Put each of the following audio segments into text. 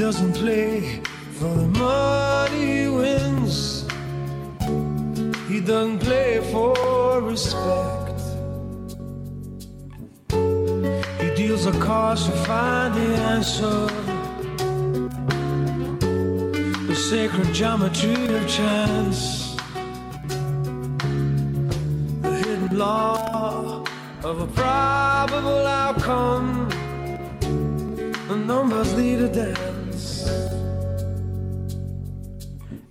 Doesn't play for the money he wins. He doesn't play for respect. He deals the cards to find the answer. The sacred geometry of chance. The hidden law of a probable outcome. The numbers lead a dance.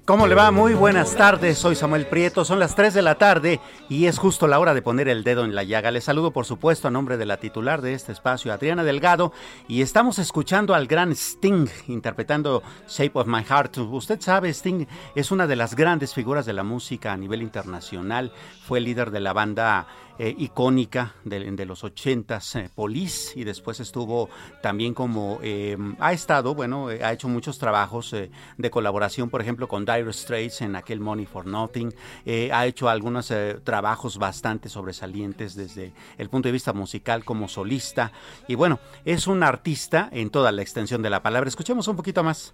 ¿Cómo le va? Muy buenas tardes, soy Samuel Prieto, son las 3 de la tarde y es justo la hora de poner el dedo en la llaga. Les saludo por supuesto a nombre de la titular de este espacio, Adriana Delgado, y estamos escuchando al gran Sting interpretando Shape of My Heart. Usted sabe, Sting es una de las grandes figuras de la música a nivel internacional, fue líder de la banda eh, icónica de, de los 80s, eh, Police, y después estuvo también como, eh, ha estado, bueno, eh, ha hecho muchos trabajos eh, de colaboración, por ejemplo, con Dire Straits en aquel Money for Nothing, eh, ha hecho algunos trabajos bastante sobresalientes desde el punto de vista musical como solista, y bueno, es un artista en toda la extensión de la palabra. Escuchemos un poquito más.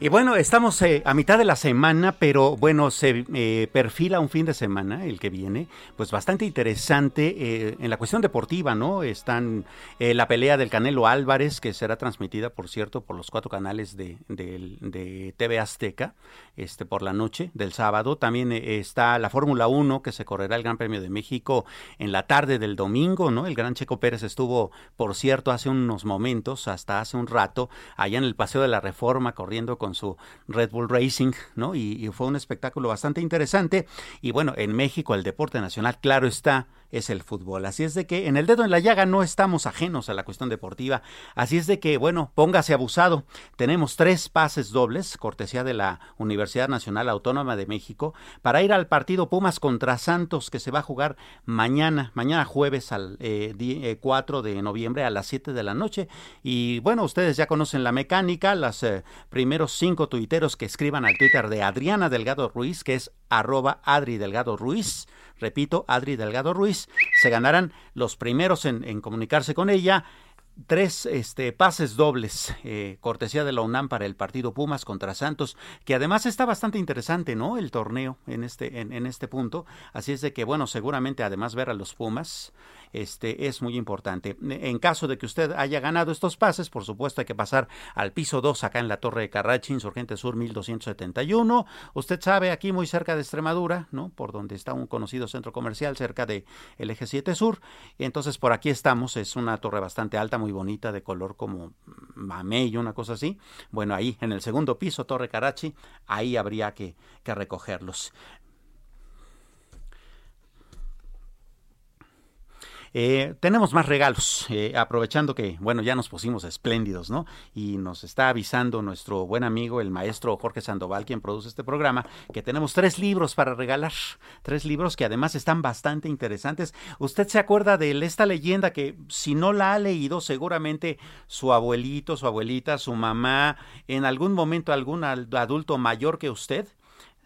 Y bueno, estamos eh, a mitad de la semana, pero bueno, se eh, perfila un fin de semana, el que viene, pues bastante interesante eh, en la cuestión deportiva, ¿no? Están eh, la pelea del Canelo Álvarez, que será transmitida, por cierto, por los cuatro canales de, del- de TV Azteca, este, por la noche del sábado. También eh, está la Fórmula 1, que se correrá el Gran Premio de México en la tarde del domingo, ¿no? El gran Checo Pérez estuvo, por cierto, hace unos momentos, hasta hace un rato, allá en el Paseo de la Reforma, corriendo con su Red Bull Racing, ¿no? Y, y fue un espectáculo bastante interesante. Y bueno, en México el deporte nacional, claro está, es el fútbol. Así es de que en el dedo en la llaga no estamos ajenos a la cuestión deportiva. Así es de que, bueno, póngase abusado. Tenemos tres pases dobles, cortesía de la Universidad Nacional Autónoma de México, para ir al partido Pumas contra Santos, que se va a jugar mañana, mañana jueves al eh, di- eh, 4 de noviembre a las 7 de la noche. Y bueno, ustedes ya conocen la mecánica, los eh, primeros cinco tuiteros que escriban al Twitter de Adriana Delgado Ruiz, que es arroba Adri Delgado Ruiz, repito, Adri Delgado Ruiz, se ganarán los primeros en, en comunicarse con ella. Tres este, pases dobles, eh, cortesía de la UNAM para el partido Pumas contra Santos, que además está bastante interesante, ¿no? El torneo en este, en, este punto. Así es de que, bueno, seguramente además ver a los Pumas este, es muy importante. En caso de que usted haya ganado estos pases, por supuesto hay que pasar al piso 2 acá en la Torre de Carrachi, Insurgente Sur 1271. Usted sabe, aquí muy cerca de Extremadura, ¿no? Por donde está un conocido centro comercial, cerca de el eje 7 Sur. Entonces por aquí estamos, es una torre bastante alta, muy bonita, de color como mamey, una cosa así. Bueno, ahí en el segundo piso, Torre Carachi, ahí habría que, que recogerlos. Eh, tenemos más regalos, eh, aprovechando que, bueno, ya nos pusimos espléndidos, ¿no? Y nos está avisando nuestro buen amigo, el maestro Jorge Sandoval, quien produce este programa, que tenemos tres libros para regalar. Tres libros que además están bastante interesantes. ¿Usted se acuerda de esta leyenda que, si no la ha leído, seguramente su abuelito, su abuelita, su mamá, en algún momento algún adulto mayor que usted,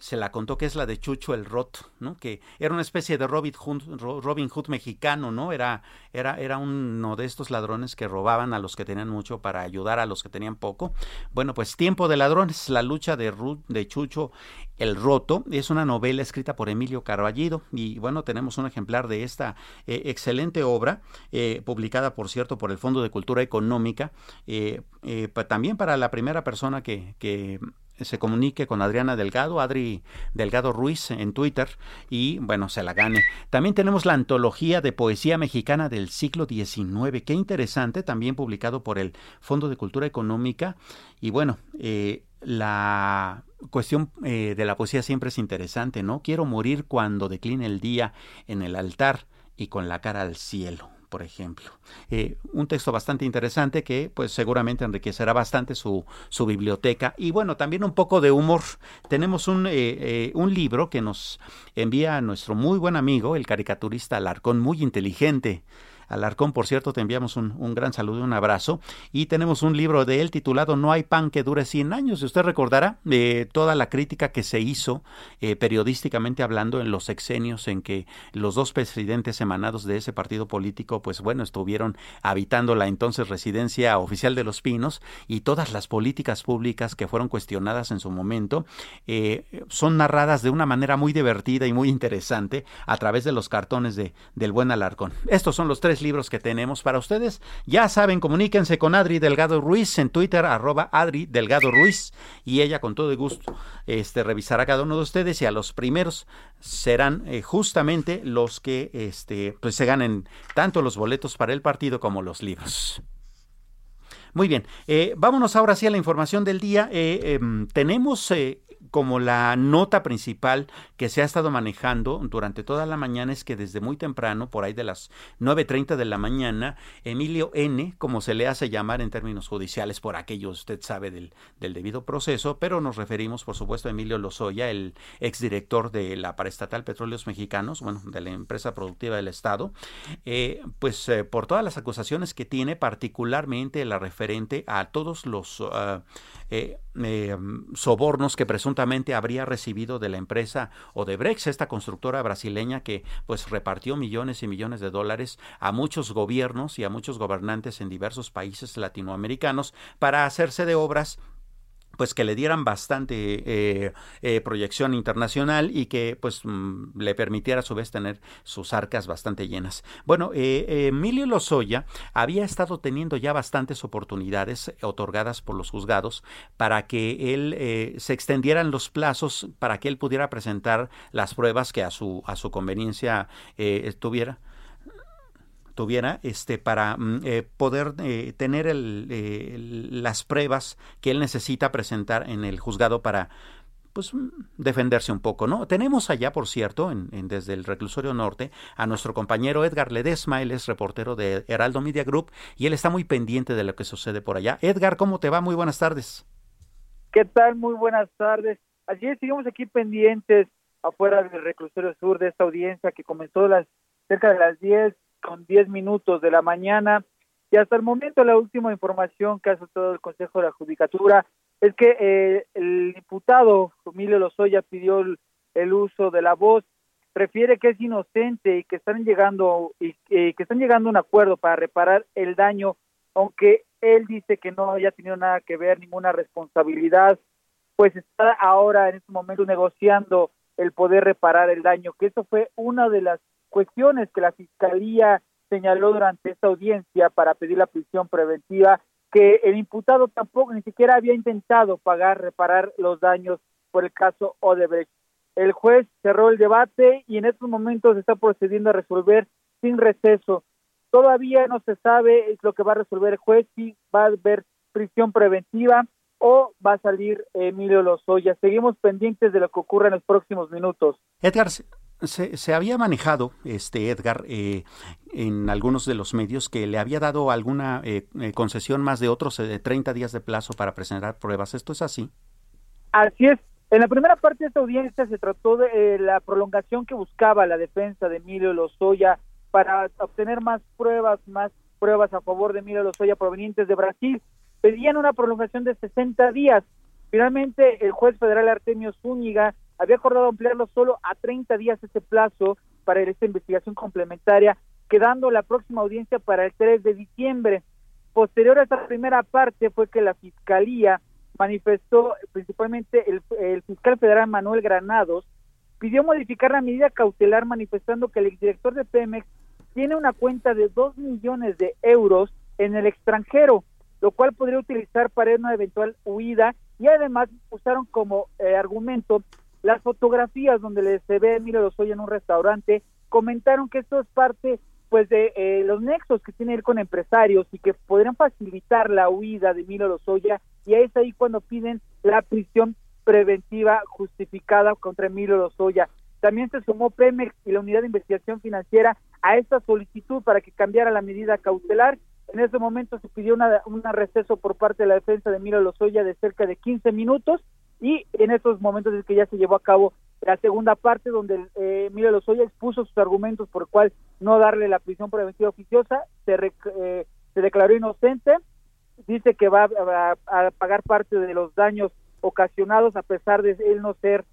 se la contó que es la de Chucho el Roto, ¿no? Que era una especie de Robin Hood, Robin Hood mexicano, ¿no? Era, era, era uno de estos ladrones que robaban a los que tenían mucho para ayudar a los que tenían poco. Bueno, pues Tiempo de Ladrones, la lucha de, de Chucho el Roto, es una novela escrita por Emilio Carballido y bueno, tenemos un ejemplar de esta eh, excelente obra, eh, publicada por cierto por el Fondo de Cultura Económica, eh, también para la primera persona que se comunique con Adriana Delgado, Adri Delgado Ruiz en Twitter y bueno, se la gane. También tenemos la antología de poesía mexicana del siglo XIX, qué interesante, también publicado por el Fondo de Cultura Económica y bueno, eh, la cuestión eh, de la poesía siempre es interesante, ¿no? Quiero morir cuando decline el día en el altar y con la cara al cielo por ejemplo. Eh, un texto bastante interesante que pues seguramente enriquecerá bastante su, su biblioteca. Y bueno, también un poco de humor. Tenemos un, eh, eh, un libro que nos envía a nuestro muy buen amigo, el caricaturista Alarcón, muy inteligente. Alarcón, por cierto, te enviamos un, gran saludo y un abrazo. Y tenemos un libro de él titulado No hay pan que dure 100 años. Y usted recordará de toda la crítica que se hizo eh, periodísticamente hablando en los sexenios en que los dos presidentes emanados de ese partido político, pues bueno, estuvieron habitando la entonces residencia oficial de Los Pinos y todas las políticas públicas que fueron cuestionadas en su momento eh, son narradas de una manera muy divertida y muy interesante a través de los cartones de, del buen Alarcón. Estos son los tres libros que tenemos para ustedes. Ya saben, comuníquense con Adri Delgado Ruiz en Twitter, arroba Adri Delgado Ruiz, y ella con todo gusto este, revisará cada uno de ustedes y a los primeros serán eh, justamente los que este, pues se ganen tanto los boletos para el partido como los libros. Muy bien, eh, vámonos ahora sí a la información del día. Eh, em, tenemos como la nota principal que se ha estado manejando durante toda la mañana es que desde muy temprano, por ahí de las 9.30 de la mañana, Emilio N., como se le hace llamar en términos judiciales, por aquello usted sabe del, del debido proceso, pero nos referimos, por supuesto, a Emilio Lozoya, el exdirector de la paraestatal Petróleos Mexicanos, bueno, de la empresa productiva del Estado, eh, pues eh, por todas las acusaciones que tiene, particularmente la referente a todos los ah, eh, sobornos que presuntamente habría recibido de la empresa Odebrecht, esta constructora brasileña que pues repartió millones y millones de dólares a muchos gobiernos y a muchos gobernantes en diversos países latinoamericanos para hacerse de obras pues que le dieran bastante eh, eh, proyección internacional y que pues mm, le permitiera a su vez tener sus arcas bastante llenas. Bueno, eh, Emilio Lozoya había estado teniendo ya bastantes oportunidades otorgadas por los juzgados para que él se extendieran los plazos para que él pudiera presentar las pruebas que a su a su conveniencia tuviera tuviera este para mm, eh, poder eh, tener el, las pruebas que él necesita presentar en el juzgado para pues mm, defenderse un poco, ¿no? Tenemos allá, por cierto, en, desde el reclusorio norte, a nuestro compañero Edgar Ledesma, él es reportero de Heraldo Media Group y él está muy pendiente de lo que sucede por allá. Edgar, ¿cómo te va? Muy buenas tardes. ¿Qué tal? Muy buenas tardes. Así seguimos aquí pendientes afuera del reclusorio sur de esta audiencia que comenzó las cerca de las 10 con 10 minutos de la mañana. Y hasta el momento la última información que ha soltado el Consejo de la Judicatura es que eh, el diputado Emilio Lozoya pidió el, uso de la voz, refiere que es inocente y que están llegando y que están llegando a un acuerdo para reparar el daño, aunque él dice que no haya tenido nada que ver, ninguna responsabilidad, pues está ahora en este momento negociando el poder reparar el daño, que eso fue una de las cuestiones que la Fiscalía señaló durante esta audiencia para pedir la prisión preventiva, que el imputado tampoco ni siquiera había intentado pagar, reparar los daños por el caso Odebrecht. El juez cerró el debate y en estos momentos está procediendo a resolver sin receso. Todavía no se sabe lo que va a resolver el juez, si va a haber prisión preventiva o va a salir Emilio Lozoya. Seguimos pendientes de lo que ocurra en los próximos minutos. Edgar, Se, había manejado, este Edgar, eh, en algunos de los medios que le había dado alguna eh, eh, concesión más de otros de 30 días de plazo para presentar pruebas. ¿Esto es así? Así es. En la primera parte de esta audiencia se trató de la prolongación que buscaba la defensa de Emilio Lozoya para obtener más pruebas, más pruebas a favor de Emilio Lozoya provenientes de Brasil. Pedían una prolongación de 60 días. Finalmente, el juez federal Artemio Zúñiga había acordado ampliarlo solo a 30 días ese plazo para esta investigación complementaria, quedando la próxima audiencia para el 3 de diciembre. Posterior a esta primera parte fue que la Fiscalía manifestó, principalmente el, fiscal federal Manuel Granados, pidió modificar la medida cautelar manifestando que el exdirector de Pemex tiene una cuenta de 2 millones de euros en el extranjero, lo cual podría utilizar para una eventual huida y además usaron como eh, argumento las fotografías donde se ve a Emilio Lozoya en un restaurante, comentaron que esto es parte pues de eh, los nexos que tiene con empresarios y que podrían facilitar la huida de Emilio Lozoya y es ahí cuando piden la prisión preventiva justificada contra Emilio Lozoya. También se sumó Pemex y la Unidad de Investigación Financiera a esta solicitud para que cambiara la medida cautelar. En ese momento se pidió una, un receso por parte de la defensa de Emilio Lozoya de cerca de 15 minutos y en estos momentos es que ya se llevó a cabo la segunda parte donde eh, Emilio Lozoya expuso sus argumentos por el cual no darle la prisión preventiva oficiosa, se, eh, se declaró inocente, dice que va a, a, pagar parte de los daños ocasionados a pesar de él no ser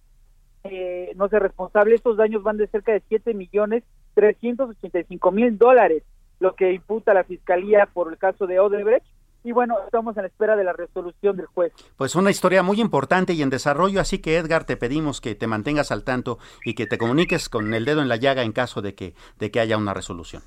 eh, no ser responsable. Estos daños van de cerca de 7 millones 385 mil dólares, lo que imputa la fiscalía por el caso de Odebrecht y bueno, estamos en espera de la resolución del juez. Pues una historia muy importante y en desarrollo, así que Edgar, te pedimos que te mantengas al tanto y que te comuniques con el dedo en la llaga en caso de que, de que haya una resolución.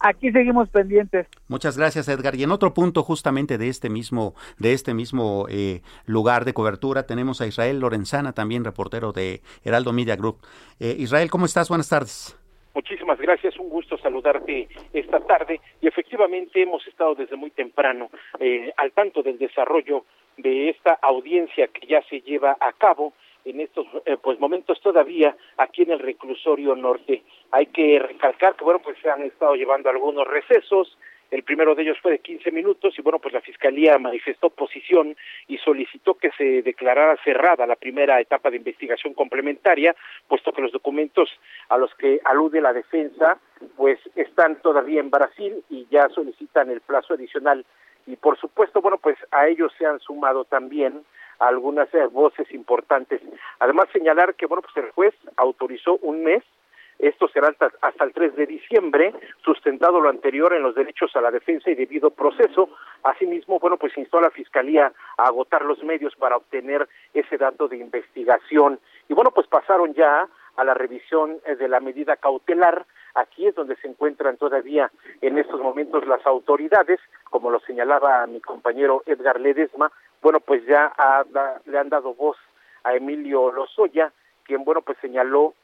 Aquí seguimos pendientes. Muchas gracias, Edgar. Y en otro punto, justamente de este mismo, de este mismo eh, lugar de cobertura, tenemos a Israel Lorenzana, también reportero de Heraldo Media Group. Eh, Israel, ¿cómo estás? Buenas tardes. Muchísimas gracias, un gusto saludarte esta tarde y efectivamente hemos estado desde muy temprano eh, al tanto del desarrollo de esta audiencia que ya se lleva a cabo en estos eh, pues momentos todavía aquí en el reclusorio norte. Hay que recalcar que bueno pues se han estado llevando algunos recesos, el primero de ellos fue de 15 minutos y bueno, pues la Fiscalía manifestó posición y solicitó que se declarara cerrada la primera etapa de investigación complementaria, puesto que los documentos a los que alude la defensa pues están todavía en Brasil y ya solicitan el plazo adicional y por supuesto, bueno, pues a ellos se han sumado también algunas eh, voces importantes. Además señalar que bueno, pues el juez autorizó un mes esto será hasta, el 3 de diciembre, sustentado lo anterior en los derechos a la defensa y debido proceso. Asimismo, bueno, pues instó a la Fiscalía a agotar los medios para obtener ese dato de investigación. Y bueno, pues pasaron ya a la revisión eh, de la medida cautelar. Aquí es donde se encuentran todavía en estos momentos las autoridades, como lo señalaba mi compañero Edgar Ledesma. Bueno, pues ya le han dado voz a Emilio Lozoya, quien, bueno, pues señaló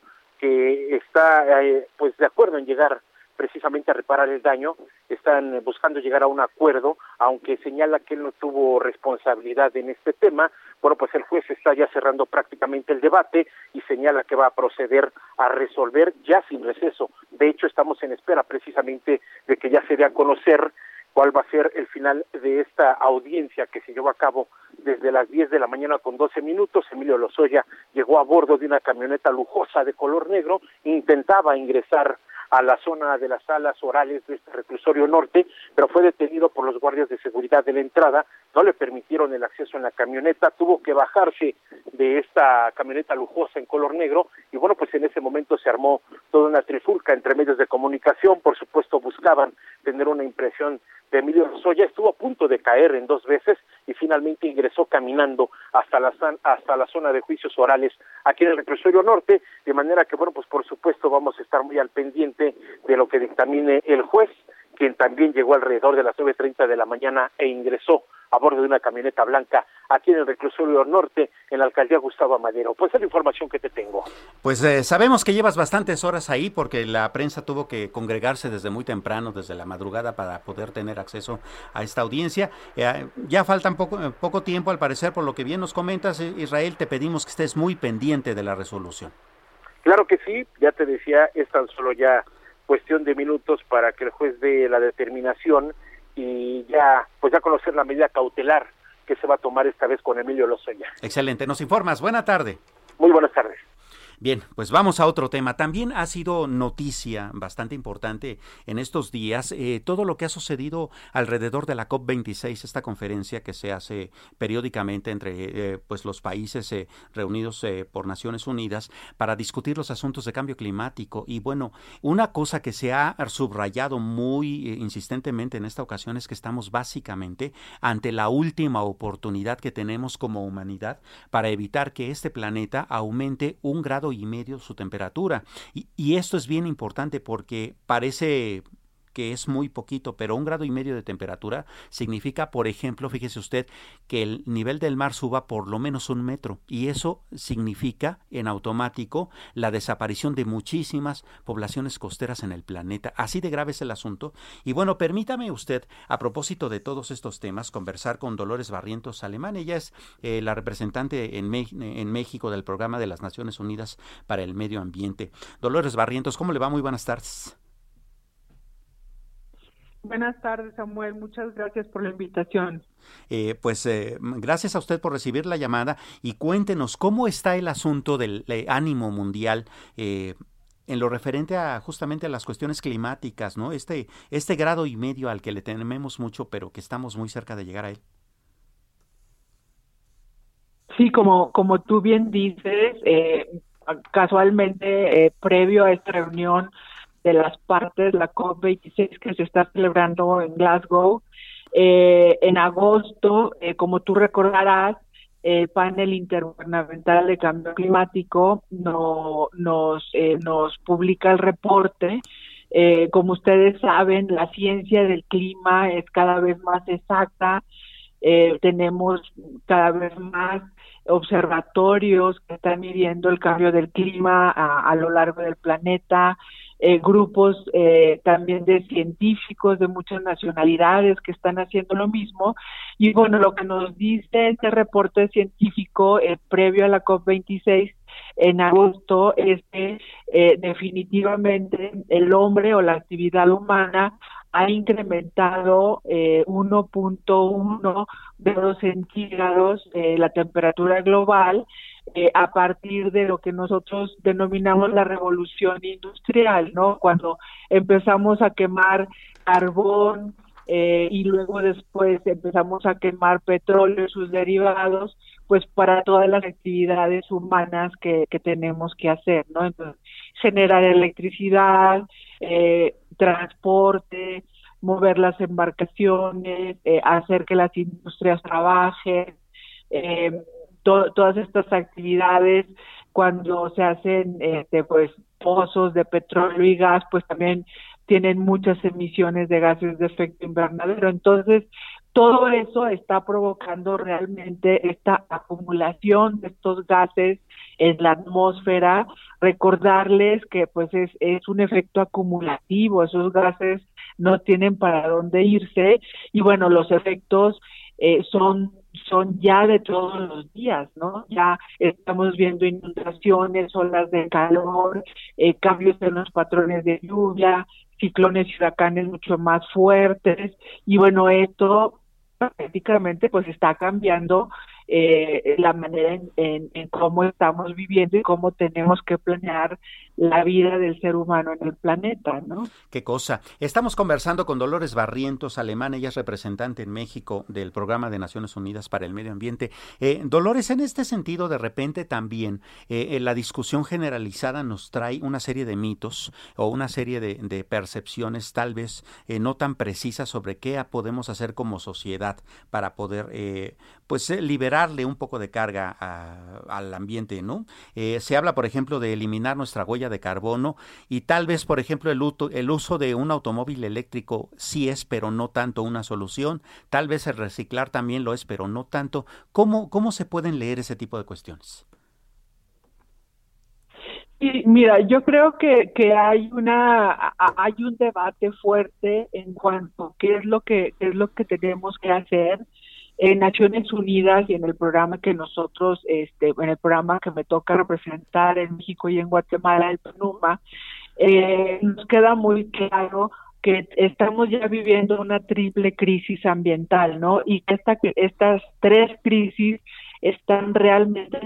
que está eh, pues de acuerdo en llegar precisamente a reparar el daño, están buscando llegar a un acuerdo, aunque señala que él no tuvo responsabilidad en este tema, bueno, pues el juez está ya cerrando prácticamente el debate y señala que va a proceder a resolver ya sin receso. De hecho, estamos en espera precisamente de que ya se dé a conocer cuál va a ser el final de esta audiencia que se llevó a cabo desde las 10 de la mañana con 12 minutos. Emilio Lozoya llegó a bordo de una camioneta lujosa de color negro, intentaba ingresar a la zona de las salas orales de este reclusorio norte, pero fue detenido por los guardias de seguridad de la entrada, no le permitieron el acceso en la camioneta, tuvo que bajarse de esta camioneta lujosa en color negro. Y bueno, pues en ese momento se armó toda una trifulca entre medios de comunicación, por supuesto buscaban tener una impresión de Emilio Lozoya, estuvo a punto de caer en dos veces y finalmente ingresó caminando hasta la, hasta la zona de juicios orales aquí en el reclusorio norte, de manera que, bueno, pues por supuesto vamos a estar muy al pendiente de lo que dictamine el juez, quien también llegó alrededor de las 9.30 de la mañana e ingresó a bordo de una camioneta blanca aquí en el reclusorio norte, en la alcaldía Gustavo Madero. Pues es la información que te tengo. Pues eh, sabemos que llevas bastantes horas ahí porque la prensa tuvo que congregarse desde muy temprano, desde la madrugada, para poder tener acceso a esta audiencia. Eh, ya faltan poco, eh, poco tiempo, al parecer, por lo que bien nos comentas, Israel, te pedimos que estés muy pendiente de la resolución. Claro que sí, ya te decía, es tan solo ya cuestión de minutos para que el juez dé la determinación y ya, pues ya conocer la medida cautelar que se va a tomar esta vez con Emilio Lozoya. Excelente, nos informas. Buena tarde. Muy buenas tardes. Bien, pues vamos a otro tema. También ha sido noticia bastante importante en estos días eh, todo lo que ha sucedido alrededor de la COP26, esta conferencia que se hace periódicamente entre eh, pues los países eh, reunidos por Naciones Unidas para discutir los asuntos de cambio climático. Y bueno, una cosa que se ha subrayado muy insistentemente en esta ocasión es que estamos básicamente ante la última oportunidad que tenemos como humanidad para evitar que este planeta aumente un grado y medio su temperatura. Y, esto es bien importante porque parece que es muy poquito, pero un grado y medio de temperatura significa, por ejemplo, fíjese usted, que el nivel del mar suba por lo menos un metro y eso significa en automático la desaparición de muchísimas poblaciones costeras en el planeta. Así de grave es el asunto. Y bueno, permítame usted, a propósito de todos estos temas, conversar con Dolores Barrientos Alemán. Ella es eh, la representante en, en México del Programa de las Naciones Unidas para el Medio Ambiente. Dolores Barrientos, ¿cómo le va? Muy buenas tardes. Buenas tardes, Samuel. Muchas gracias por la invitación. Eh, pues eh, gracias a usted por recibir la llamada y cuéntenos cómo está el asunto del eh, ánimo mundial. en lo referente a justamente a las cuestiones climáticas, ¿no? Este, este grado y medio al que le tememos mucho, pero que estamos muy cerca de llegar a él. Sí, como, como tú bien dices, casualmente, previo a esta reunión, de las partes, la COP26 que se está celebrando en Glasgow. Eh, en agosto, eh, como tú recordarás, el panel intergubernamental de cambio climático no, nos, eh, nos publica el reporte. como ustedes saben, la ciencia del clima es cada vez más exacta. tenemos cada vez más observatorios que están midiendo el cambio del clima a lo largo del planeta. Eh, grupos eh, también de científicos de muchas nacionalidades que están haciendo lo mismo. Y bueno, lo que nos dice este reporte científico eh, previo a la COP26 en agosto es que definitivamente el hombre o la actividad humana ha incrementado 1.1 grados centígrados la temperatura global eh, a partir de lo que nosotros denominamos la revolución industrial, ¿no? Cuando empezamos a quemar carbón eh, y luego después empezamos a quemar petróleo y sus derivados, pues para todas las actividades humanas que, tenemos que hacer, ¿no? Entonces, generar electricidad, eh, transporte, mover las embarcaciones, hacer que las industrias trabajen, eh, todas estas actividades cuando se hacen este, pues pozos de petróleo y gas pues también tienen muchas emisiones de gases de efecto invernadero. Entonces todo eso está provocando realmente esta acumulación de estos gases en la atmósfera. Recordarles que pues es, es un efecto acumulativo. Esos gases no tienen para dónde irse. Y bueno los efectos eh, son son ya de todos los días, ¿no? Ya estamos viendo inundaciones, olas de calor, eh, cambios en los patrones de lluvia, ciclones y huracanes mucho más fuertes y bueno, esto prácticamente pues está cambiando eh, la manera en, en, cómo estamos viviendo y cómo tenemos que planear la vida del ser humano en el planeta, ¿no? Qué cosa. Estamos conversando con Dolores Barrientos, alemana, ella es representante en México del Programa de Naciones Unidas para el Medio Ambiente. Eh, Dolores, en este sentido, de repente también eh, la discusión generalizada nos trae una serie de mitos o una serie de, percepciones tal vez eh, no tan precisas sobre qué podemos hacer como sociedad para poder eh, pues liberarle un poco de carga al ambiente, ¿no? se habla, por ejemplo, de eliminar nuestra huella de carbono y tal vez, por ejemplo, el, el uso de un automóvil eléctrico sí es, pero no tanto una solución. Tal vez el reciclar también lo es, pero no tanto. ¿Cómo, cómo se pueden leer ese tipo de cuestiones? mira, yo creo que, que hay una hay un debate fuerte en cuanto a qué es lo que qué es lo que tenemos que hacer en Naciones Unidas y en el programa que nosotros, este, en el programa que me toca representar en México y en Guatemala, el PNUMA, eh, nos queda muy claro que estamos ya viviendo una triple crisis ambiental, ¿no? Y que esta, estas tres crisis están realmente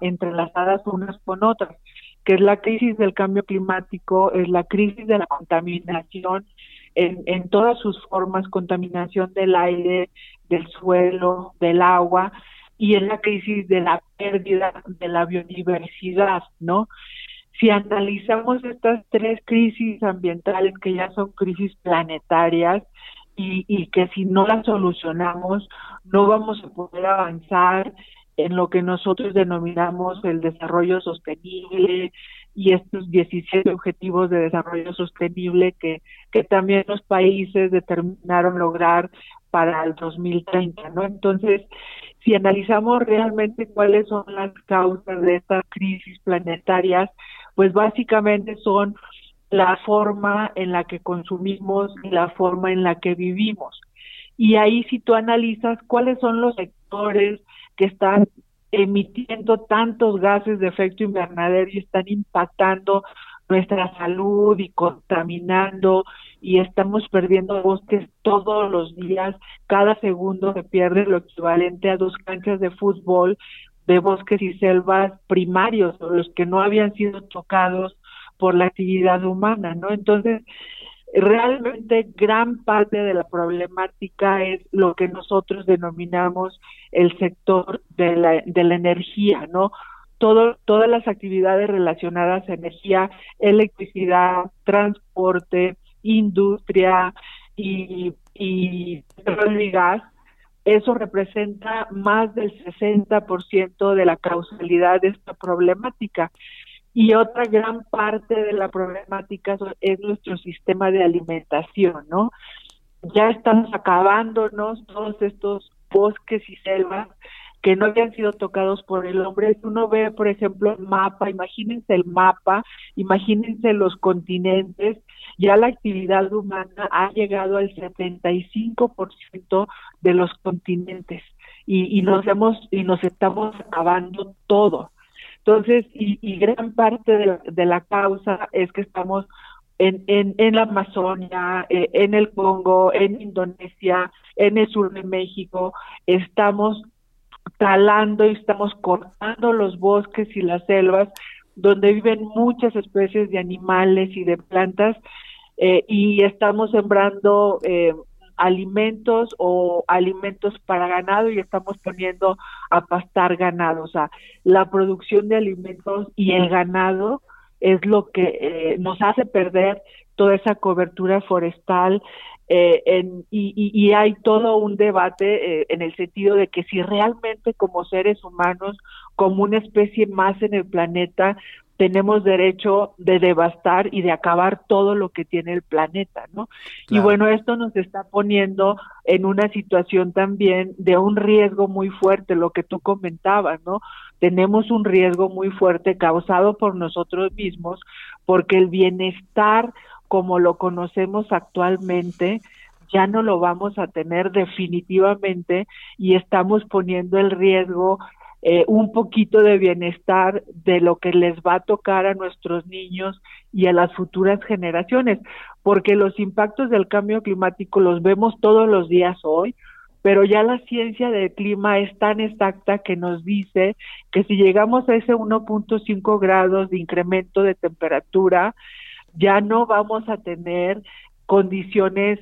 entrelazadas unas con otras, que es la crisis del cambio climático, es la crisis de la contaminación en, en todas sus formas, contaminación del aire, del suelo, del agua, y es la crisis de la pérdida de la biodiversidad, ¿no? Si analizamos estas tres crisis ambientales que ya son crisis planetarias y, y que si no las solucionamos no vamos a poder avanzar en lo que nosotros denominamos el desarrollo sostenible y estos 17 objetivos de desarrollo sostenible que, que también los países determinaron lograr para el 2030, ¿no? Entonces, si analizamos realmente cuáles son las causas de estas crisis planetarias, pues básicamente son la forma en la que consumimos y la forma en la que vivimos. Y ahí si tú analizas cuáles son los sectores que están emitiendo tantos gases de efecto invernadero y están impactando nuestra salud y contaminando y estamos perdiendo bosques todos los días, cada segundo se pierde lo equivalente a dos canchas de fútbol de bosques y selvas primarios, los que no habían sido tocados por la actividad humana, ¿no? Entonces, realmente gran parte de la problemática es lo que nosotros denominamos el sector de la, de la energía, ¿no? Todas las actividades relacionadas a energía, electricidad, transporte, industria y, y petróleo y gas, eso representa más del 60% de la causalidad de esta problemática. Y otra gran parte de la problemática es nuestro sistema de alimentación, ¿no? Ya estamos acabándonos todos estos bosques y selvas que no habían sido tocados por el hombre. Uno ve, por ejemplo, el mapa, imagínense el mapa, imagínense los continentes, ya la actividad humana ha llegado al 75% de los continentes y, y nos hemos y nos estamos acabando todo. Entonces, y, gran parte de de la, causa es que estamos en, en, en la Amazonia, eh, en el Congo, en Indonesia, en el sur de México, estamos talando y estamos cortando los bosques y las selvas donde viven muchas especies de animales y de plantas eh, y estamos sembrando eh, alimentos o alimentos para ganado y estamos poniendo a pastar ganado. O sea, la producción de alimentos y el ganado es lo que eh, nos hace perder toda esa cobertura forestal eh, y, y, hay todo un debate eh, en el sentido de que si realmente como seres humanos, como una especie más en el planeta, tenemos derecho de devastar y de acabar todo lo que tiene el planeta, ¿no? Y bueno, esto nos está poniendo en una situación también de un riesgo muy fuerte, lo que tú comentabas, ¿no? Tenemos un riesgo muy fuerte causado por nosotros mismos, porque el bienestar como lo conocemos actualmente ya no lo vamos a tener definitivamente y estamos poniendo el riesgo eh, un poquito de bienestar de lo que les va a tocar a nuestros niños y a las futuras generaciones, porque los impactos del cambio climático los vemos todos los días hoy, pero ya la ciencia del clima es tan exacta que nos dice que si llegamos a ese 1.5 grados de incremento de temperatura, ya no vamos a tener condiciones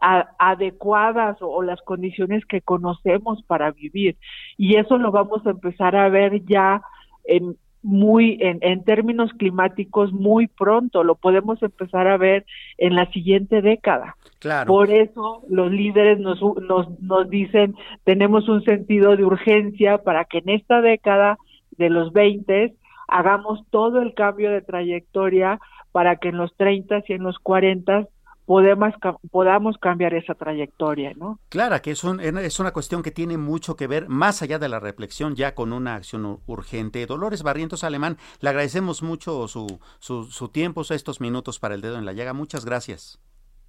adecuadas o, las condiciones que conocemos para vivir. Y eso lo vamos a empezar a ver ya en muy en, en términos climáticos muy pronto, lo podemos empezar a ver en la siguiente década. Claro. Por eso los líderes nos, nos, nos dicen, tenemos un sentido de urgencia para que en esta década de los 20 hagamos todo el cambio de trayectoria para que en los 30 y en los 40 podemos, podamos cambiar esa trayectoria, ¿no? Claro, que es, un, es una cuestión que tiene mucho que ver, más allá de la reflexión, ya con una acción urgente. Dolores Barrientos Alemán, le agradecemos mucho su, su, su tiempo, estos minutos para el dedo en la llaga. Muchas gracias.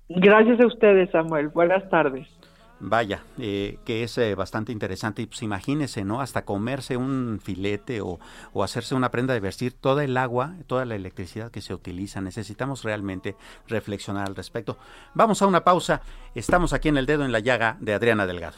Gracias a ustedes, Samuel. Buenas tardes. Vaya, eh, que es eh, bastante interesante. Pues imagínese, ¿no? Hasta comerse un filete o, o, hacerse una prenda de vestir, toda el agua, toda la electricidad que se utiliza. Necesitamos realmente reflexionar al respecto. Vamos a una pausa. Estamos aquí en el dedo en la llaga de Adriana Delgado.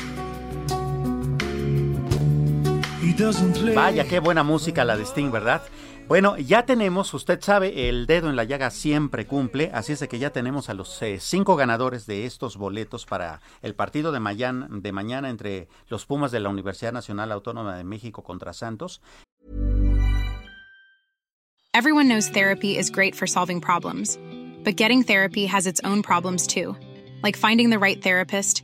Vaya, qué buena música la de Sting, ¿verdad? Bueno, ya tenemos, usted sabe, el dedo en la llaga siempre cumple, así es que ya tenemos a los eh, cinco ganadores de estos boletos para el partido de de mañana entre los Pumas de la Universidad Nacional Autónoma de México contra Santos. Everyone knows therapy is great for solving problems, but getting therapy has its own problems too, like finding the right therapist,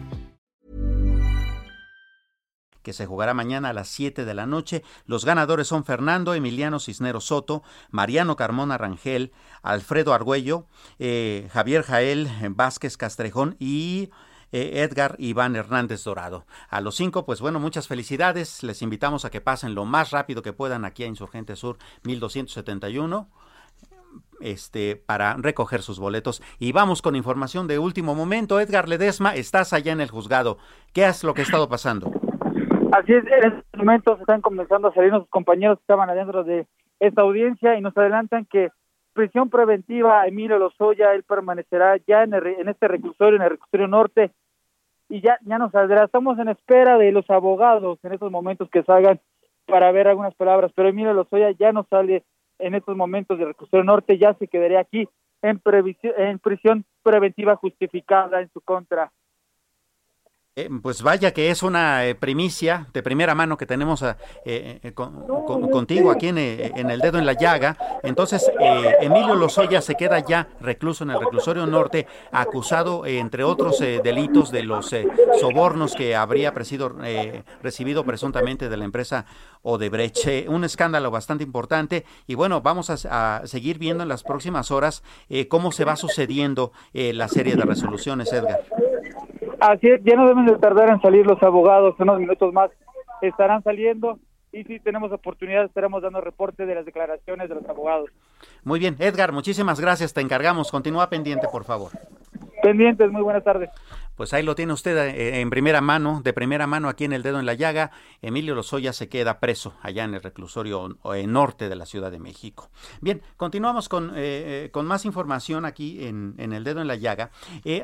que se jugará mañana a las 7 de la noche. Los ganadores son Fernando Emiliano Cisneros Soto, Mariano Carmona Rangel, Alfredo Argüello, eh, Javier Jael Vázquez Castrejón y eh, Edgar Iván Hernández Dorado. A los cinco, pues bueno, muchas felicidades. Les invitamos a que pasen lo más rápido que puedan aquí a Insurgente Sur 1271 este, para recoger sus boletos. Y vamos con información de último momento. Edgar Ledesma, estás allá en el juzgado. ¿Qué es lo que ha estado pasando? Así es, en estos momentos están comenzando a salir nuestros compañeros que estaban adentro de esta audiencia y nos adelantan que prisión preventiva Emilio Lozoya, él permanecerá ya en, en este reclusorio, en el reclusorio norte, y ya, ya nos saldrá. Estamos en espera de los abogados en estos momentos que salgan para ver algunas palabras, pero Emilio Lozoya ya no sale en estos momentos del reclusorio norte, ya se quedaría aquí en, en prisión preventiva justificada en su contra. Eh, pues vaya que es una eh, primicia de primera mano que tenemos eh, contigo aquí en, el dedo en la llaga. Entonces, Emilio Lozoya se queda ya recluso en el reclusorio norte, acusado, entre otros delitos, de los sobornos que habría recibido presuntamente de la empresa Odebrecht. un escándalo bastante importante. Y bueno, vamos a, a seguir viendo en las próximas horas cómo se va sucediendo la serie de resoluciones, Edgar. Así es, ya no deben de tardar en salir los abogados, unos minutos más estarán saliendo y si tenemos oportunidad estaremos dando reporte de las declaraciones de los abogados. Muy bien, Edgar, muchísimas gracias, te encargamos, continúa pendiente, por favor. Pendientes, muy buenas tardes. Pues ahí lo tiene usted eh, en primera mano, de primera mano aquí en el dedo en la llaga. Emilio Lozoya se queda preso allá en el reclusorio eh, norte de la Ciudad de México. Bien, continuamos con, eh, con más información aquí en, en, el dedo en la llaga.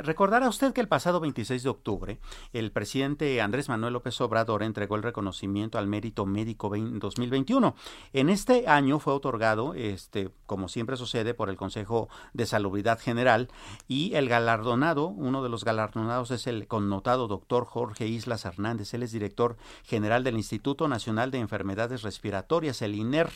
recordará usted que el pasado 26 de octubre el presidente Andrés Manuel López Obrador entregó el reconocimiento al mérito médico 2021. En este año fue otorgado, este, como siempre sucede, por el Consejo de Salubridad General y el galardonado, uno de los galardonados es el connotado doctor Jorge Islas Hernández. Él es director general del Instituto Nacional de Enfermedades Respiratorias, el INER.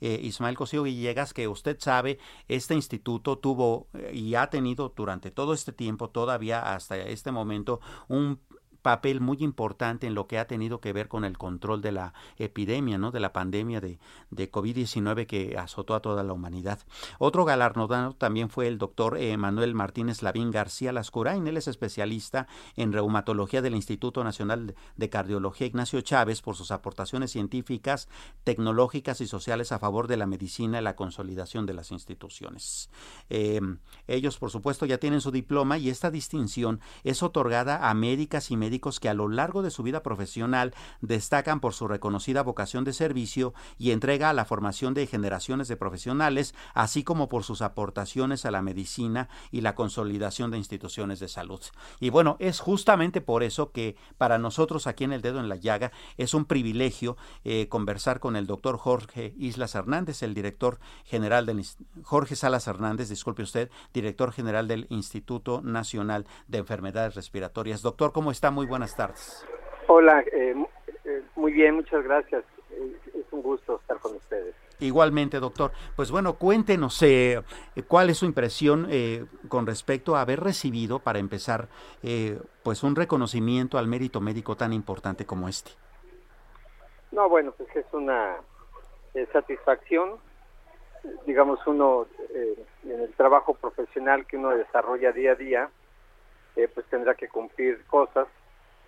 Eh, Ismael Cosío Villegas, que usted sabe, este instituto tuvo eh, y ha tenido durante todo este tiempo, todavía hasta este momento, un papel muy importante en lo que ha tenido que ver con el control de la epidemia, ¿no? de la pandemia de, de COVID-19 que azotó a toda la humanidad. Otro galardonado también fue el doctor eh, Manuel Martínez Lavín García Lascurain. Él es especialista en reumatología del Instituto Nacional de Cardiología Ignacio Chávez por sus aportaciones científicas, tecnológicas y sociales a favor de la medicina y la consolidación de las instituciones. Eh, ellos, por supuesto, ya tienen su diploma y esta distinción es otorgada a médicas y médicos que a lo largo de su vida profesional destacan por su reconocida vocación de servicio y entrega a la formación de generaciones de profesionales, así como por sus aportaciones a la medicina y la consolidación de instituciones de salud. Y bueno, es justamente por eso que para nosotros aquí en El Dedo en la Llaga es un privilegio eh, conversar con el doctor Jorge Islas Hernández, el director general del Jorge Salas Hernández, disculpe usted, director general del Instituto Nacional de Enfermedades Respiratorias. Doctor, ¿cómo está? Muy buenas tardes. Hola, eh, eh, muy bien, muchas gracias. Eh, es un gusto estar con ustedes. Igualmente, doctor. Pues bueno, cuéntenos eh, cuál es su impresión eh, con respecto a haber recibido, para empezar, eh, pues un reconocimiento al mérito médico tan importante como este. No, bueno, pues es una satisfacción, digamos, uno en el trabajo profesional que uno desarrolla día a día, pues tendrá que cumplir cosas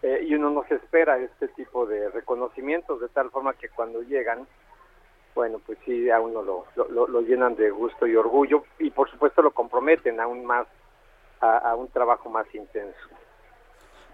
eh, y uno no se espera este tipo de reconocimientos de tal forma que cuando llegan, bueno, pues sí, a uno lo, lo, lo llenan de gusto y orgullo y por supuesto lo comprometen aún más a un trabajo más intenso.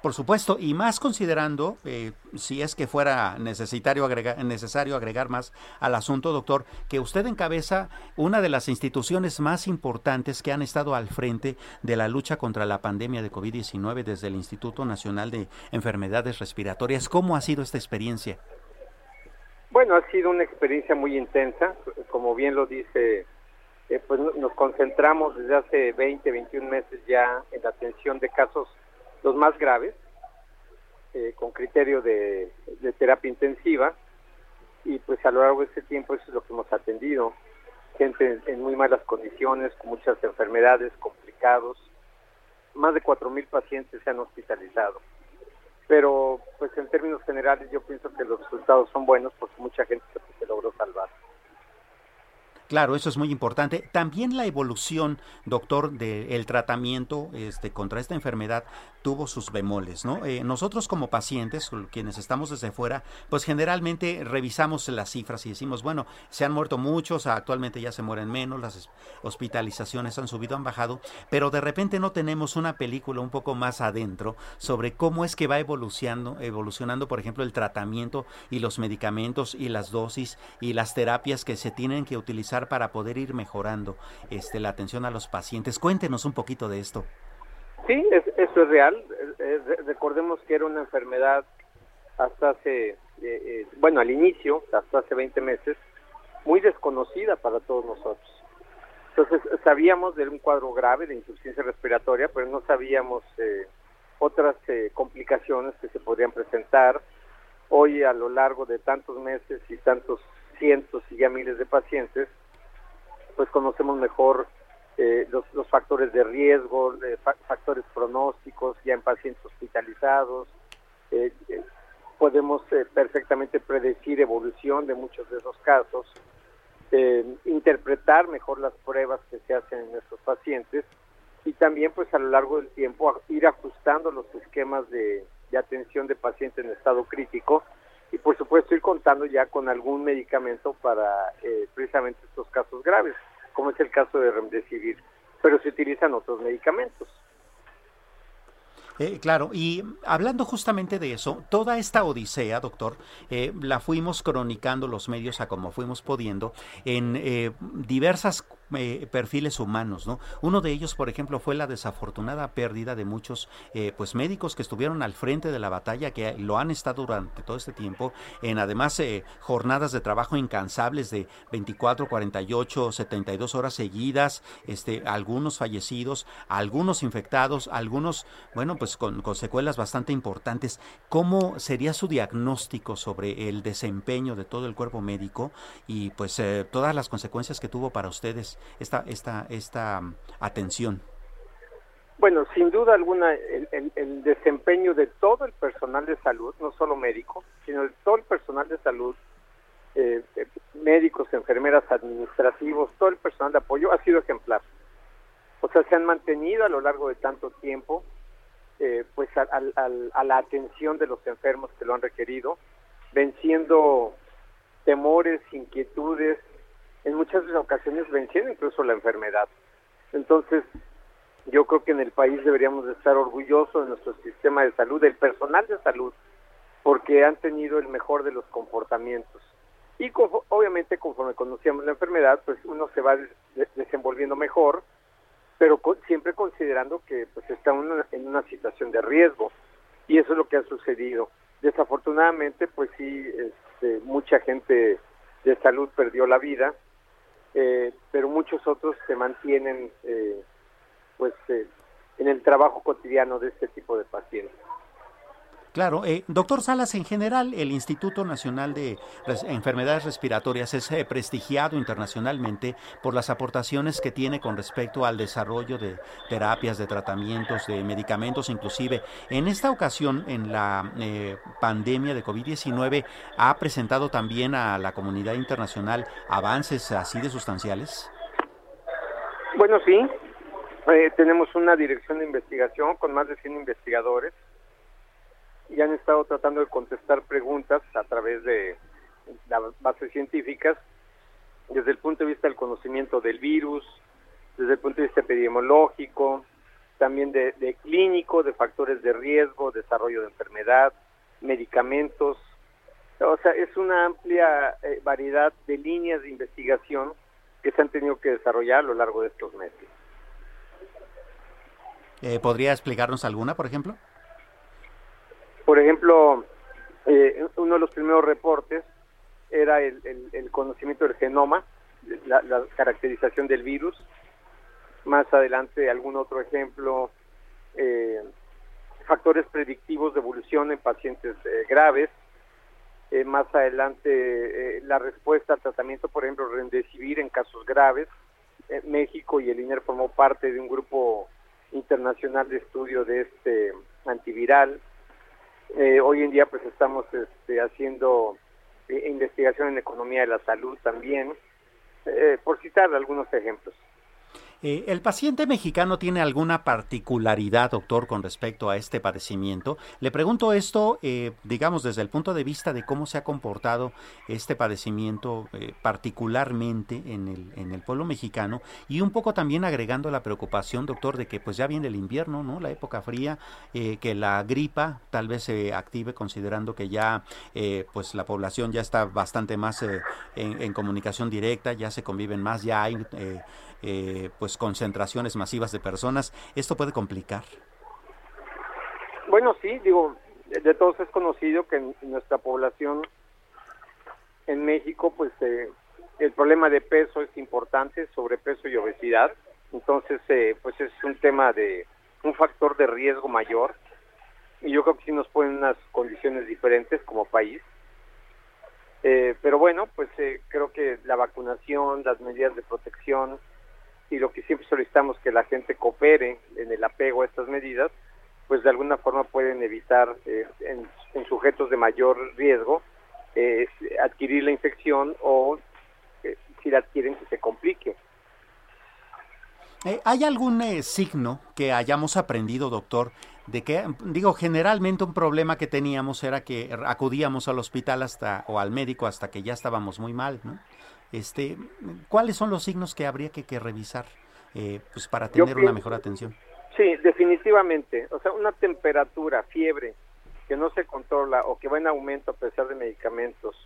Por supuesto, y más considerando, eh, si es que fuera necesario agregar, necesario agregar más al asunto, doctor, que usted encabeza una de las instituciones más importantes que han estado al frente de la lucha contra la pandemia de COVID-19 desde el Instituto Nacional de Enfermedades Respiratorias. ¿Cómo ha sido esta experiencia? Bueno, ha sido una experiencia muy intensa, como bien lo dice, eh, pues nos concentramos desde hace 20, 21 meses ya en la atención de casos los más graves, eh, con criterio de, terapia intensiva, y pues a lo largo de este tiempo eso es lo que hemos atendido, gente en, muy malas condiciones, con muchas enfermedades, complicados, más de 4.000 pacientes se han hospitalizado. Pero pues en términos generales yo pienso que los resultados son buenos porque mucha gente se logró salvar. Claro, eso es muy importante. También la evolución, doctor, del tratamiento este, contra esta enfermedad tuvo sus bemoles, ¿no? Eh, nosotros como pacientes, quienes estamos desde fuera, pues generalmente revisamos las cifras y decimos, bueno, se han muerto muchos, actualmente ya se mueren menos, las hospitalizaciones han subido, han bajado, pero de repente no tenemos una película un poco más adentro sobre cómo es que va evolucionando, evolucionando, por ejemplo, el tratamiento y los medicamentos y las dosis y las terapias que se tienen que utilizar para poder ir mejorando este, la atención a los pacientes. Cuéntenos un poquito de esto. Sí, es, eso es real. recordemos que era una enfermedad hasta hace, eh, eh, bueno, al inicio, hasta hace 20 meses, muy desconocida para todos nosotros. Entonces, sabíamos de un cuadro grave de insuficiencia respiratoria, pero no sabíamos eh, otras complicaciones que se podrían presentar. Hoy, a lo largo de tantos meses y tantos cientos y ya miles de pacientes, pues conocemos mejor eh, los, factores de riesgo, eh, factores pronósticos ya en pacientes hospitalizados. Eh, eh podemos perfectamente predecir evolución de muchos de esos casos, interpretar mejor las pruebas que se hacen en estos pacientes y también pues a lo largo del tiempo ir ajustando los esquemas de, de atención de pacientes en estado crítico y por supuesto ir contando ya con algún medicamento para eh, precisamente estos casos graves, como es el caso de Remdesivir, pero se utilizan otros medicamentos. Eh, claro, y hablando justamente de eso, toda esta odisea, doctor, eh, la fuimos cronicando los medios a como fuimos pudiendo en eh, diversas eh, perfiles humanos, ¿no? Uno de ellos, por ejemplo, fue la desafortunada pérdida de muchos eh, pues médicos que estuvieron al frente de la batalla, que lo han estado durante todo este tiempo, en además eh, jornadas de trabajo incansables de 24, 48, 72 horas seguidas, este, algunos fallecidos, algunos infectados, algunos, bueno, pues con, con secuelas bastante importantes. ¿Cómo sería su diagnóstico sobre el desempeño de todo el cuerpo médico y pues eh, todas las consecuencias que tuvo para ustedes esta, esta, esta mm, atención? Bueno, sin duda alguna, el, desempeño de todo el personal de salud, no solo médico, sino de todo el personal de salud, eh, eh, médicos, enfermeras, administrativos, todo el personal de apoyo ha sido ejemplar. O sea, se han mantenido a lo largo de tanto tiempo, eh, pues a la atención de los enfermos que lo han requerido, venciendo temores, inquietudes, en muchas ocasiones venciendo incluso la enfermedad. Entonces, yo creo que en el país deberíamos de estar orgullosos de nuestro sistema de salud, del personal de salud, porque han tenido el mejor de los comportamientos. Y confo- obviamente conforme conocíamos la enfermedad, pues uno se va de- desenvolviendo mejor, pero co- siempre considerando que pues está uno en una situación de riesgo. Y eso es lo que ha sucedido. Desafortunadamente, pues sí, este, mucha gente de salud perdió la vida, eh, pero muchos otros se mantienen eh, pues eh, en el trabajo cotidiano de este tipo de pacientes. Claro, eh, doctor Salas, en general el Instituto Nacional de Enfermedades Respiratorias es eh, prestigiado internacionalmente por las aportaciones que tiene con respecto al desarrollo de terapias, de tratamientos, de medicamentos inclusive. En esta ocasión, en la eh, pandemia de COVID-19, ¿ha presentado también a la comunidad internacional avances así de sustanciales? Bueno, sí, eh, tenemos una dirección de investigación con más de 100 investigadores y han estado tratando de contestar preguntas a través de las bases científicas desde el punto de vista del conocimiento del virus, desde el punto de vista epidemiológico, también de, de clínico, de factores de riesgo, desarrollo de enfermedad, medicamentos. O sea, es una amplia eh, variedad de líneas de investigación que se han tenido que desarrollar a lo largo de estos meses. Eh, ¿Podría explicarnos alguna, por ejemplo? Por ejemplo, eh, uno de los primeros reportes era el, conocimiento del genoma, la, caracterización del virus. Más adelante, algún otro ejemplo, eh, factores predictivos de evolución en pacientes eh, graves. Eh, más adelante, eh, la respuesta al tratamiento, por ejemplo, Remdesivir en casos graves. México y el INER formó parte de un grupo internacional de estudio de este antiviral. Eh, hoy en día pues estamos este, haciendo eh, investigación en economía de la salud también, eh, por citar algunos ejemplos. Eh, ¿El paciente mexicano tiene alguna particularidad, doctor, con respecto a este padecimiento? Le pregunto esto, eh, digamos, desde el punto de vista de cómo se ha comportado este padecimiento eh, particularmente en el, en el pueblo mexicano y un poco también agregando la preocupación, doctor, de que pues ya viene el invierno, ¿no? La época fría, eh, que la gripa tal vez se active considerando que ya eh, pues la población ya está bastante más eh, en, en comunicación directa, ya se conviven más, ya hay eh, pues concentraciones masivas de personas. ¿Esto puede complicar? Bueno, sí, digo, de de todos es conocido que en nuestra población en México, pues eh, el problema de peso es importante, sobrepeso y obesidad. Entonces, eh, pues es un tema de un factor de riesgo mayor. Y yo creo que sí nos ponen unas condiciones diferentes como país. Eh, pero bueno, pues eh, creo que la vacunación, las medidas de protección y lo que siempre solicitamos que la gente coopere en el apego a estas medidas, pues de alguna forma pueden evitar eh, en, en sujetos de mayor riesgo eh, adquirir la infección o eh, si la adquieren que se complique. Eh, ¿Hay algún signo que hayamos aprendido, doctor, de que, digo, generalmente un problema que teníamos era que acudíamos al hospital hasta o al médico hasta que ya estábamos muy mal, ¿no? Este, ¿cuáles son los signos que habría que, que revisar, eh, pues para Yo tener una mejor atención? Sí, definitivamente. O sea, una temperatura, fiebre que no se controla o que va en aumento a pesar de medicamentos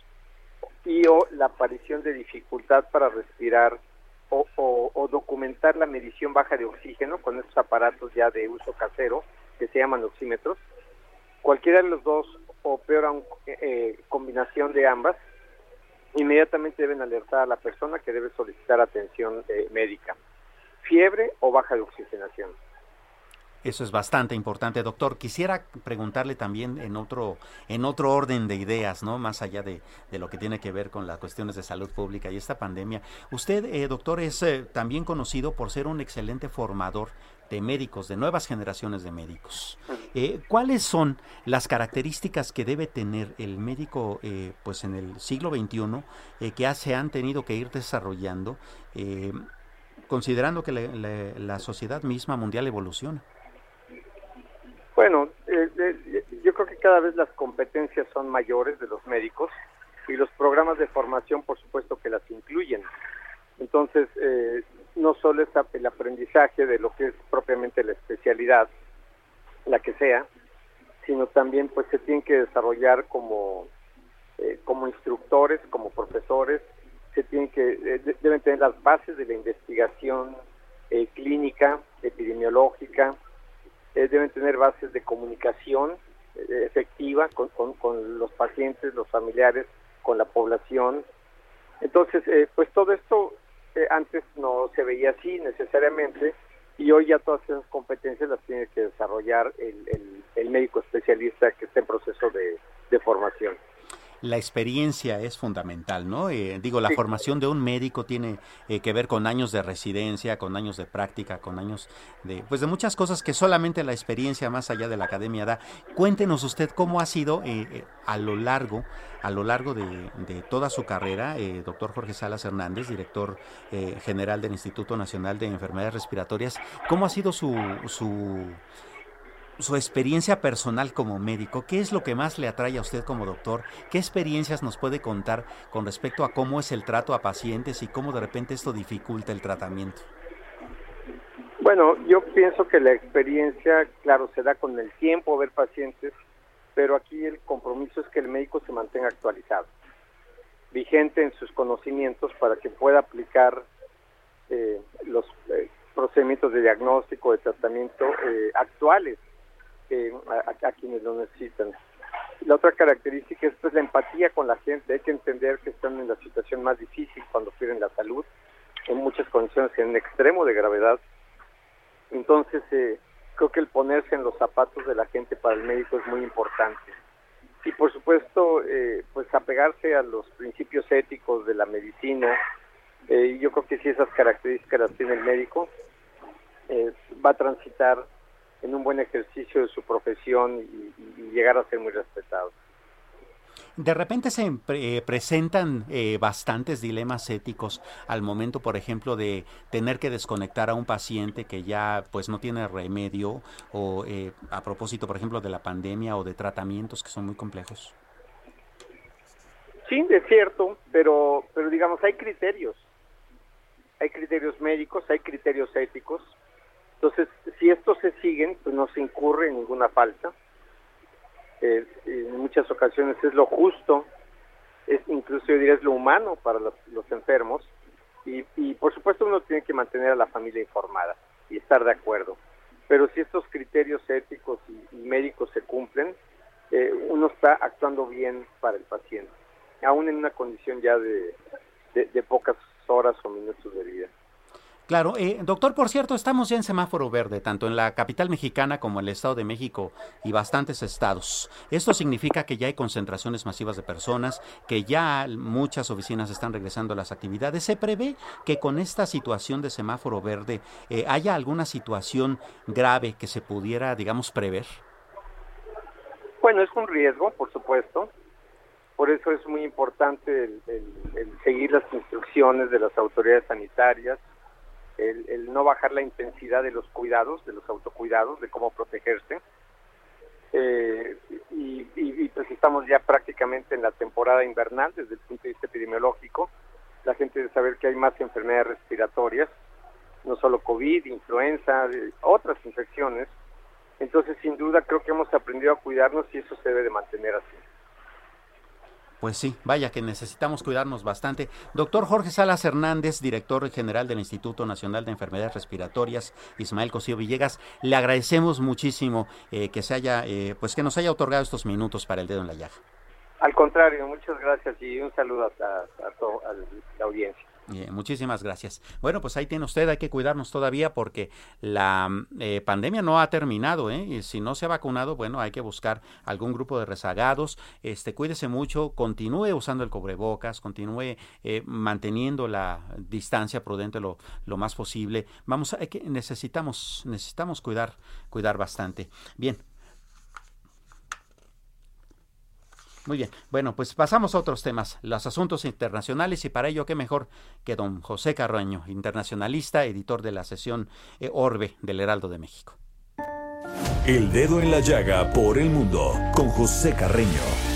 y o la aparición de dificultad para respirar o, o- o documentar la medición baja de oxígeno con estos aparatos ya de uso casero que se llaman oxímetros. Cualquiera de los dos o peor aún, eh, combinación de ambas, inmediatamente deben alertar a la persona que debe solicitar atención eh, médica. Fiebre o baja de oxigenación. Eso es bastante importante, doctor. Quisiera preguntarle también en otro, en otro orden de ideas, ¿no? Más allá de, de lo que tiene que ver con las cuestiones de salud pública y esta pandemia. Usted, eh, doctor, es eh, también conocido por ser un excelente formador de médicos, de nuevas generaciones de médicos. Eh, ¿Cuáles son las características que debe tener el médico, eh, pues en el siglo XXI, eh, que se han tenido que ir desarrollando, eh, considerando que la- la- la sociedad misma mundial evoluciona? Bueno, eh, eh, yo creo que cada vez las competencias son mayores de los médicos y los programas de formación, por supuesto, que las incluyen. Entonces, eh, no solo es el aprendizaje de lo que es propiamente la especialidad, la que sea, sino también pues se tienen que desarrollar como, eh, como instructores, como profesores, se tienen que, eh, de- deben tener las bases de la investigación eh, clínica, epidemiológica, eh, deben tener bases de comunicación efectiva con, con- con los pacientes, los familiares, con la población. Entonces, pues todo esto antes no se veía así necesariamente y hoy ya todas esas competencias las tiene que desarrollar el, el- el médico especialista que está en proceso de formación. La experiencia es fundamental, ¿no? Eh, digo, la Sí. formación de un médico tiene eh, que ver con años de residencia, con años de práctica, con años de, pues, de muchas cosas que solamente la experiencia más allá de la academia da. Cuéntenos usted cómo ha sido eh, a lo largo, a lo largo de, de toda su carrera, doctor Jorge Salas Hernández, director general del Instituto Nacional de Enfermedades Respiratorias, cómo ha sido su, su su experiencia personal como médico, ¿qué es lo que más le atrae a usted como doctor? ¿Qué experiencias nos puede contar con respecto a cómo es el trato a pacientes y cómo de repente esto dificulta el tratamiento? Bueno, yo pienso que la experiencia, claro, se da con el tiempo ver pacientes, pero aquí el compromiso es que el médico se mantenga actualizado, vigente en sus conocimientos para que pueda aplicar eh, los eh, procedimientos de diagnóstico, de tratamiento eh, actuales eh, a, a quienes lo necesitan. La otra característica es pues, la empatía con la gente. Hay que entender que están en la situación más difícil cuando pierden la salud, en muchas condiciones en extremo de gravedad. Entonces, eh, creo que el ponerse en los zapatos de la gente para el médico es muy importante. Y por supuesto, eh, pues apegarse a los principios éticos de la medicina. Eh, yo creo que si esas características las tiene el médico, eh, va a transitar en un buen ejercicio de su profesión y, y llegar a ser muy respetado. De repente se eh, presentan eh, bastantes dilemas éticos al momento, por ejemplo, de tener que desconectar a un paciente que ya pues no tiene remedio o eh, a propósito, por ejemplo, de la pandemia o de tratamientos que son muy complejos. Sí, es cierto, pero, pero digamos, hay criterios. Hay criterios médicos, hay criterios éticos. Entonces, si estos se siguen, pues no se incurre en ninguna falta. Eh, en muchas ocasiones es lo justo, es incluso yo diría es lo humano para los, los enfermos. Y, y por supuesto uno tiene que mantener a la familia informada y estar de acuerdo. Pero si estos criterios éticos y, médicos se cumplen, eh, uno está actuando bien para el paciente, aún en una condición ya de, de pocas horas o minutos de vida. Claro, eh, doctor, por cierto, estamos ya en semáforo verde, tanto en la capital mexicana como en el Estado de México y bastantes estados. Esto significa que ya hay concentraciones masivas de personas, que ya muchas oficinas están regresando a las actividades. ¿Se prevé que con esta situación de semáforo verde eh, haya alguna situación grave que se pudiera, digamos, prever? Bueno, es un riesgo, por supuesto. Por eso es muy importante el, el- el seguir las instrucciones de las autoridades sanitarias, el, el no bajar la intensidad de los cuidados, de los autocuidados, de cómo protegerse. Eh, y, y- pues estamos ya prácticamente en la temporada invernal desde el punto de vista epidemiológico. La gente debe saber que hay más enfermedades respiratorias, no solo COVID, influenza, otras infecciones. Entonces, sin duda, creo que hemos aprendido a cuidarnos y eso se debe de mantener así. Pues sí, vaya que necesitamos cuidarnos bastante. Doctor Jorge Salas Hernández, director general del Instituto Nacional de Enfermedades Respiratorias, Ismael Cosío Villegas, le agradecemos muchísimo eh, que se haya, eh, pues que nos haya otorgado estos minutos para el dedo en la llaga. Al contrario, muchas gracias y un saludo a, a, a la audiencia. Bien, muchísimas gracias. Bueno, pues ahí tiene usted, hay que cuidarnos todavía porque la eh, pandemia no ha terminado, ¿eh? Y si no se ha vacunado, bueno, hay que buscar algún grupo de rezagados. Este, cuídese mucho, continúe usando el cubrebocas, continúe eh, manteniendo la distancia prudente lo, más posible. Vamos, hay que necesitamos necesitamos cuidar cuidar bastante. Bien, Muy bien. Bueno, pues pasamos a otros temas, los asuntos internacionales y para ello qué mejor que don José Carreño, internacionalista, editor de la sesión eh, Orbe del Heraldo de México. El dedo en la llaga por el mundo con José Carreño.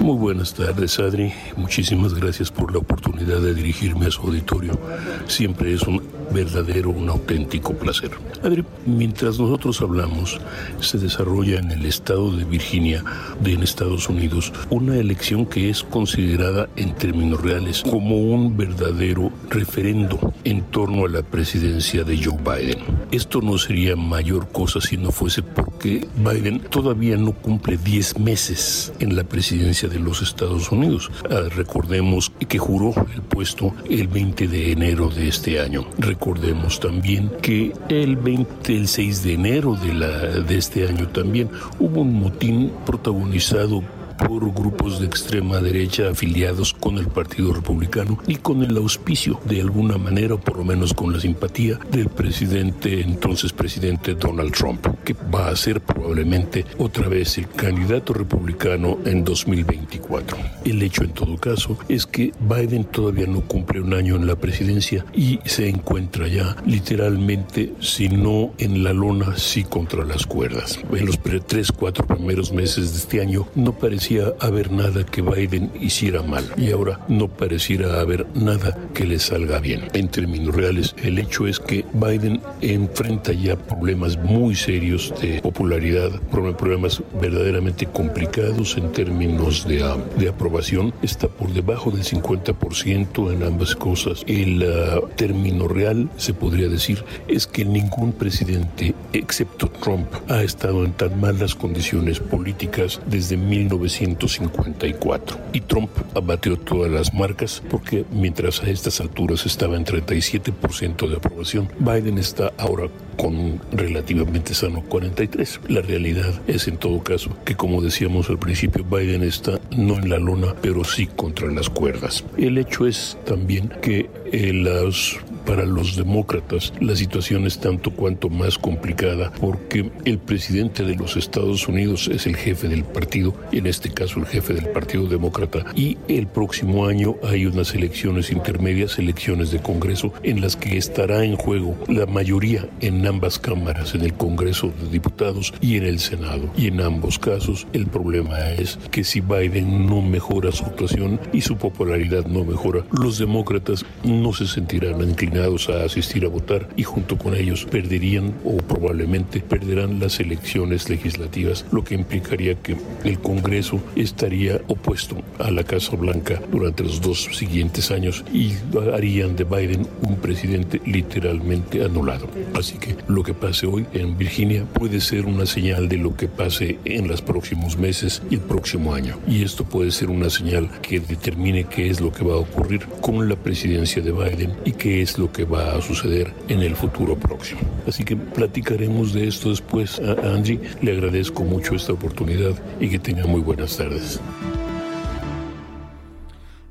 Muy buenas tardes, Adri. Muchísimas gracias por la oportunidad de dirigirme a su auditorio. Siempre es un verdadero, un auténtico placer. Adri, mientras nosotros hablamos, se desarrolla en el estado de Virginia, de en Estados Unidos, una elección que es considerada en términos reales como un verdadero referendo en torno a la presidencia de Joe Biden. Esto no sería mayor cosa si no fuese porque Biden todavía no cumple 10 meses en la presidencia de los Estados Unidos. Ah, recordemos que juró el puesto el 20 de enero de este año. Recordemos también que el 20, el 6 de enero de, la, de este año también hubo un motín protagonizado por grupos de extrema derecha afiliados con el Partido Republicano y con el auspicio, de alguna manera, o por lo menos con la simpatía del presidente, entonces presidente Donald Trump, que va a ser probablemente otra vez el candidato republicano en 2024. El hecho, en todo caso, es que Biden todavía no cumple un año en la presidencia y se encuentra ya literalmente, si no en la lona, sí contra las cuerdas. En los tres, cuatro primeros meses de este año no parecía haber nada que Biden hiciera mal y ahora no pareciera haber nada que le salga bien. En términos reales, el hecho es que Biden enfrenta ya problemas muy serios de popularidad, problemas verdaderamente complicados en términos de, de aprobación. Está por debajo del 50% en ambas cosas. El uh, término real, se podría decir, es que ningún presidente, excepto Trump, ha estado en tan malas condiciones políticas desde 1900 1954. Y Trump abatió todas las marcas porque mientras a estas alturas estaba en 37% de aprobación, Biden está ahora con relativamente sano 43. La realidad es en todo caso que como decíamos al principio, Biden está no en la lona, pero sí contra las cuerdas. El hecho es también que eh, las para los demócratas la situación es tanto cuanto más complicada porque el presidente de los Estados Unidos es el jefe del partido, en este caso el jefe del Partido Demócrata, y el próximo año hay unas elecciones intermedias, elecciones de Congreso, en las que estará en juego la mayoría en ambas cámaras, en el Congreso de Diputados y en el Senado. Y en ambos casos el problema es que si Biden no mejora su actuación y su popularidad no mejora, los demócratas no se sentirán inclinados a asistir a votar y junto con ellos perderían o probablemente perderán las elecciones legislativas, lo que implicaría que el Congreso estaría opuesto a la Casa Blanca durante los dos siguientes años y harían de Biden un presidente literalmente anulado. Así que lo que pase hoy en Virginia puede ser una señal de lo que pase en los próximos meses y el próximo año. Y esto puede ser una señal que determine qué es lo que va a ocurrir con la presidencia de Biden y qué es lo que va a suceder en el futuro próximo. Así que platicaremos de esto después. A Angie le agradezco mucho esta oportunidad y que tenga muy buenas tardes.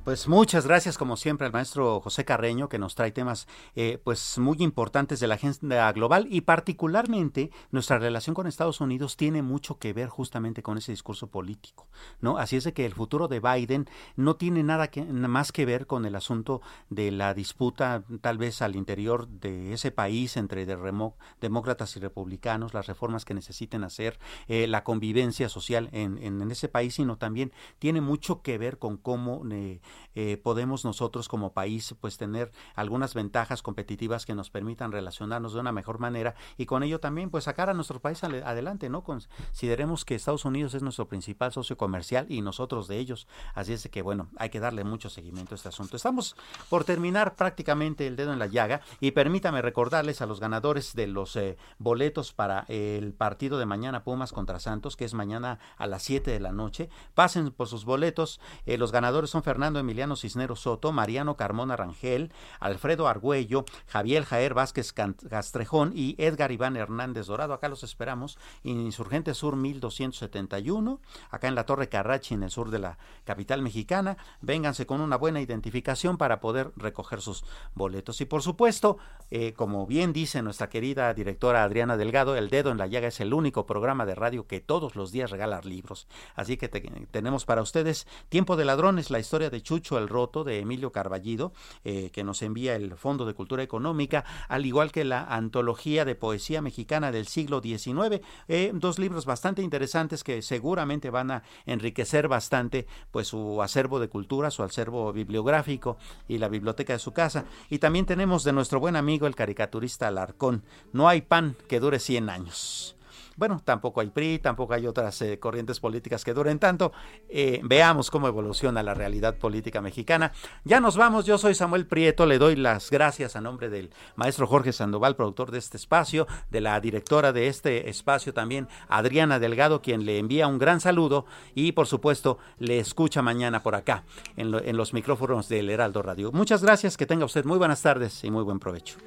Pues muchas gracias como siempre al maestro José Carreño que nos trae temas eh, pues muy importantes de la agenda global y particularmente nuestra relación con Estados Unidos tiene mucho que ver justamente con ese discurso político, ¿no? Así es de que el futuro de Biden no tiene nada que, más que ver con el asunto de la disputa tal vez al interior de ese país entre demócratas y republicanos, las reformas que necesiten hacer, eh, la convivencia social en, en, ese país, sino también tiene mucho que ver con cómo eh, eh, podemos nosotros como país pues tener algunas ventajas competitivas que nos permitan relacionarnos de una mejor manera y con ello también pues sacar a nuestro país adelante, ¿no? Consideremos que Estados Unidos es nuestro principal socio comercial y nosotros de ellos. Así es que bueno, hay que darle mucho seguimiento a este asunto. Estamos por terminar prácticamente el dedo en la llaga y permítame recordarles a los ganadores de los eh, boletos para el partido de mañana Pumas contra Santos, que es mañana a las 7 de la noche. Pasen por sus boletos. Eh, los ganadores son Fernando Emiliano Cisneros Soto, Mariano Carmona Rangel, Alfredo Argüello, Javier Jaer Vázquez Castrejón y Edgar Iván Hernández Dorado. Acá los esperamos. Insurgente Sur 1271, acá en la Torre Carrachi, en el sur de la capital mexicana. Vénganse con una buena identificación para poder recoger sus boletos. Y por supuesto, eh, como bien dice nuestra querida directora Adriana Delgado, El Dedo en la Llaga es el único programa de radio que todos los días regala libros. Así que tenemos para ustedes Tiempo de Ladrones, la historia de El Roto de Emilio Carballido, eh, que nos envía el Fondo de Cultura Económica, al igual que la Antología de Poesía Mexicana del siglo XIX. Eh, dos libros bastante interesantes que seguramente van a enriquecer bastante pues su acervo de cultura, su acervo bibliográfico y la biblioteca de su casa. Y también tenemos de nuestro buen amigo el caricaturista Alarcón, No hay pan que dure 100 años. Bueno, tampoco hay PRI, tampoco hay otras eh, corrientes políticas que duren tanto. Eh, veamos cómo evoluciona la realidad política mexicana. Ya nos vamos, yo soy Samuel Prieto, le doy las gracias a nombre del maestro Jorge Sandoval, productor de este espacio, de la directora de este espacio también, Adriana Delgado, quien le envía un gran saludo y por supuesto le escucha mañana por acá en, los micrófonos del Heraldo Radio. Muchas gracias, que tenga usted muy buenas tardes y muy buen provecho.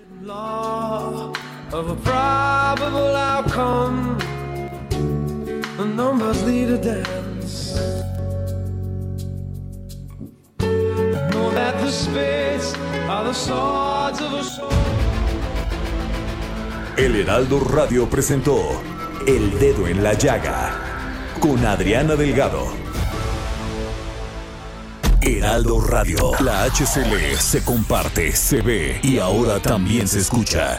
Numbers a dance. El Heraldo Radio presentó El Dedo en la Llaga con Adriana Delgado. Heraldo Radio, la HCL se comparte, se ve y ahora también se escucha.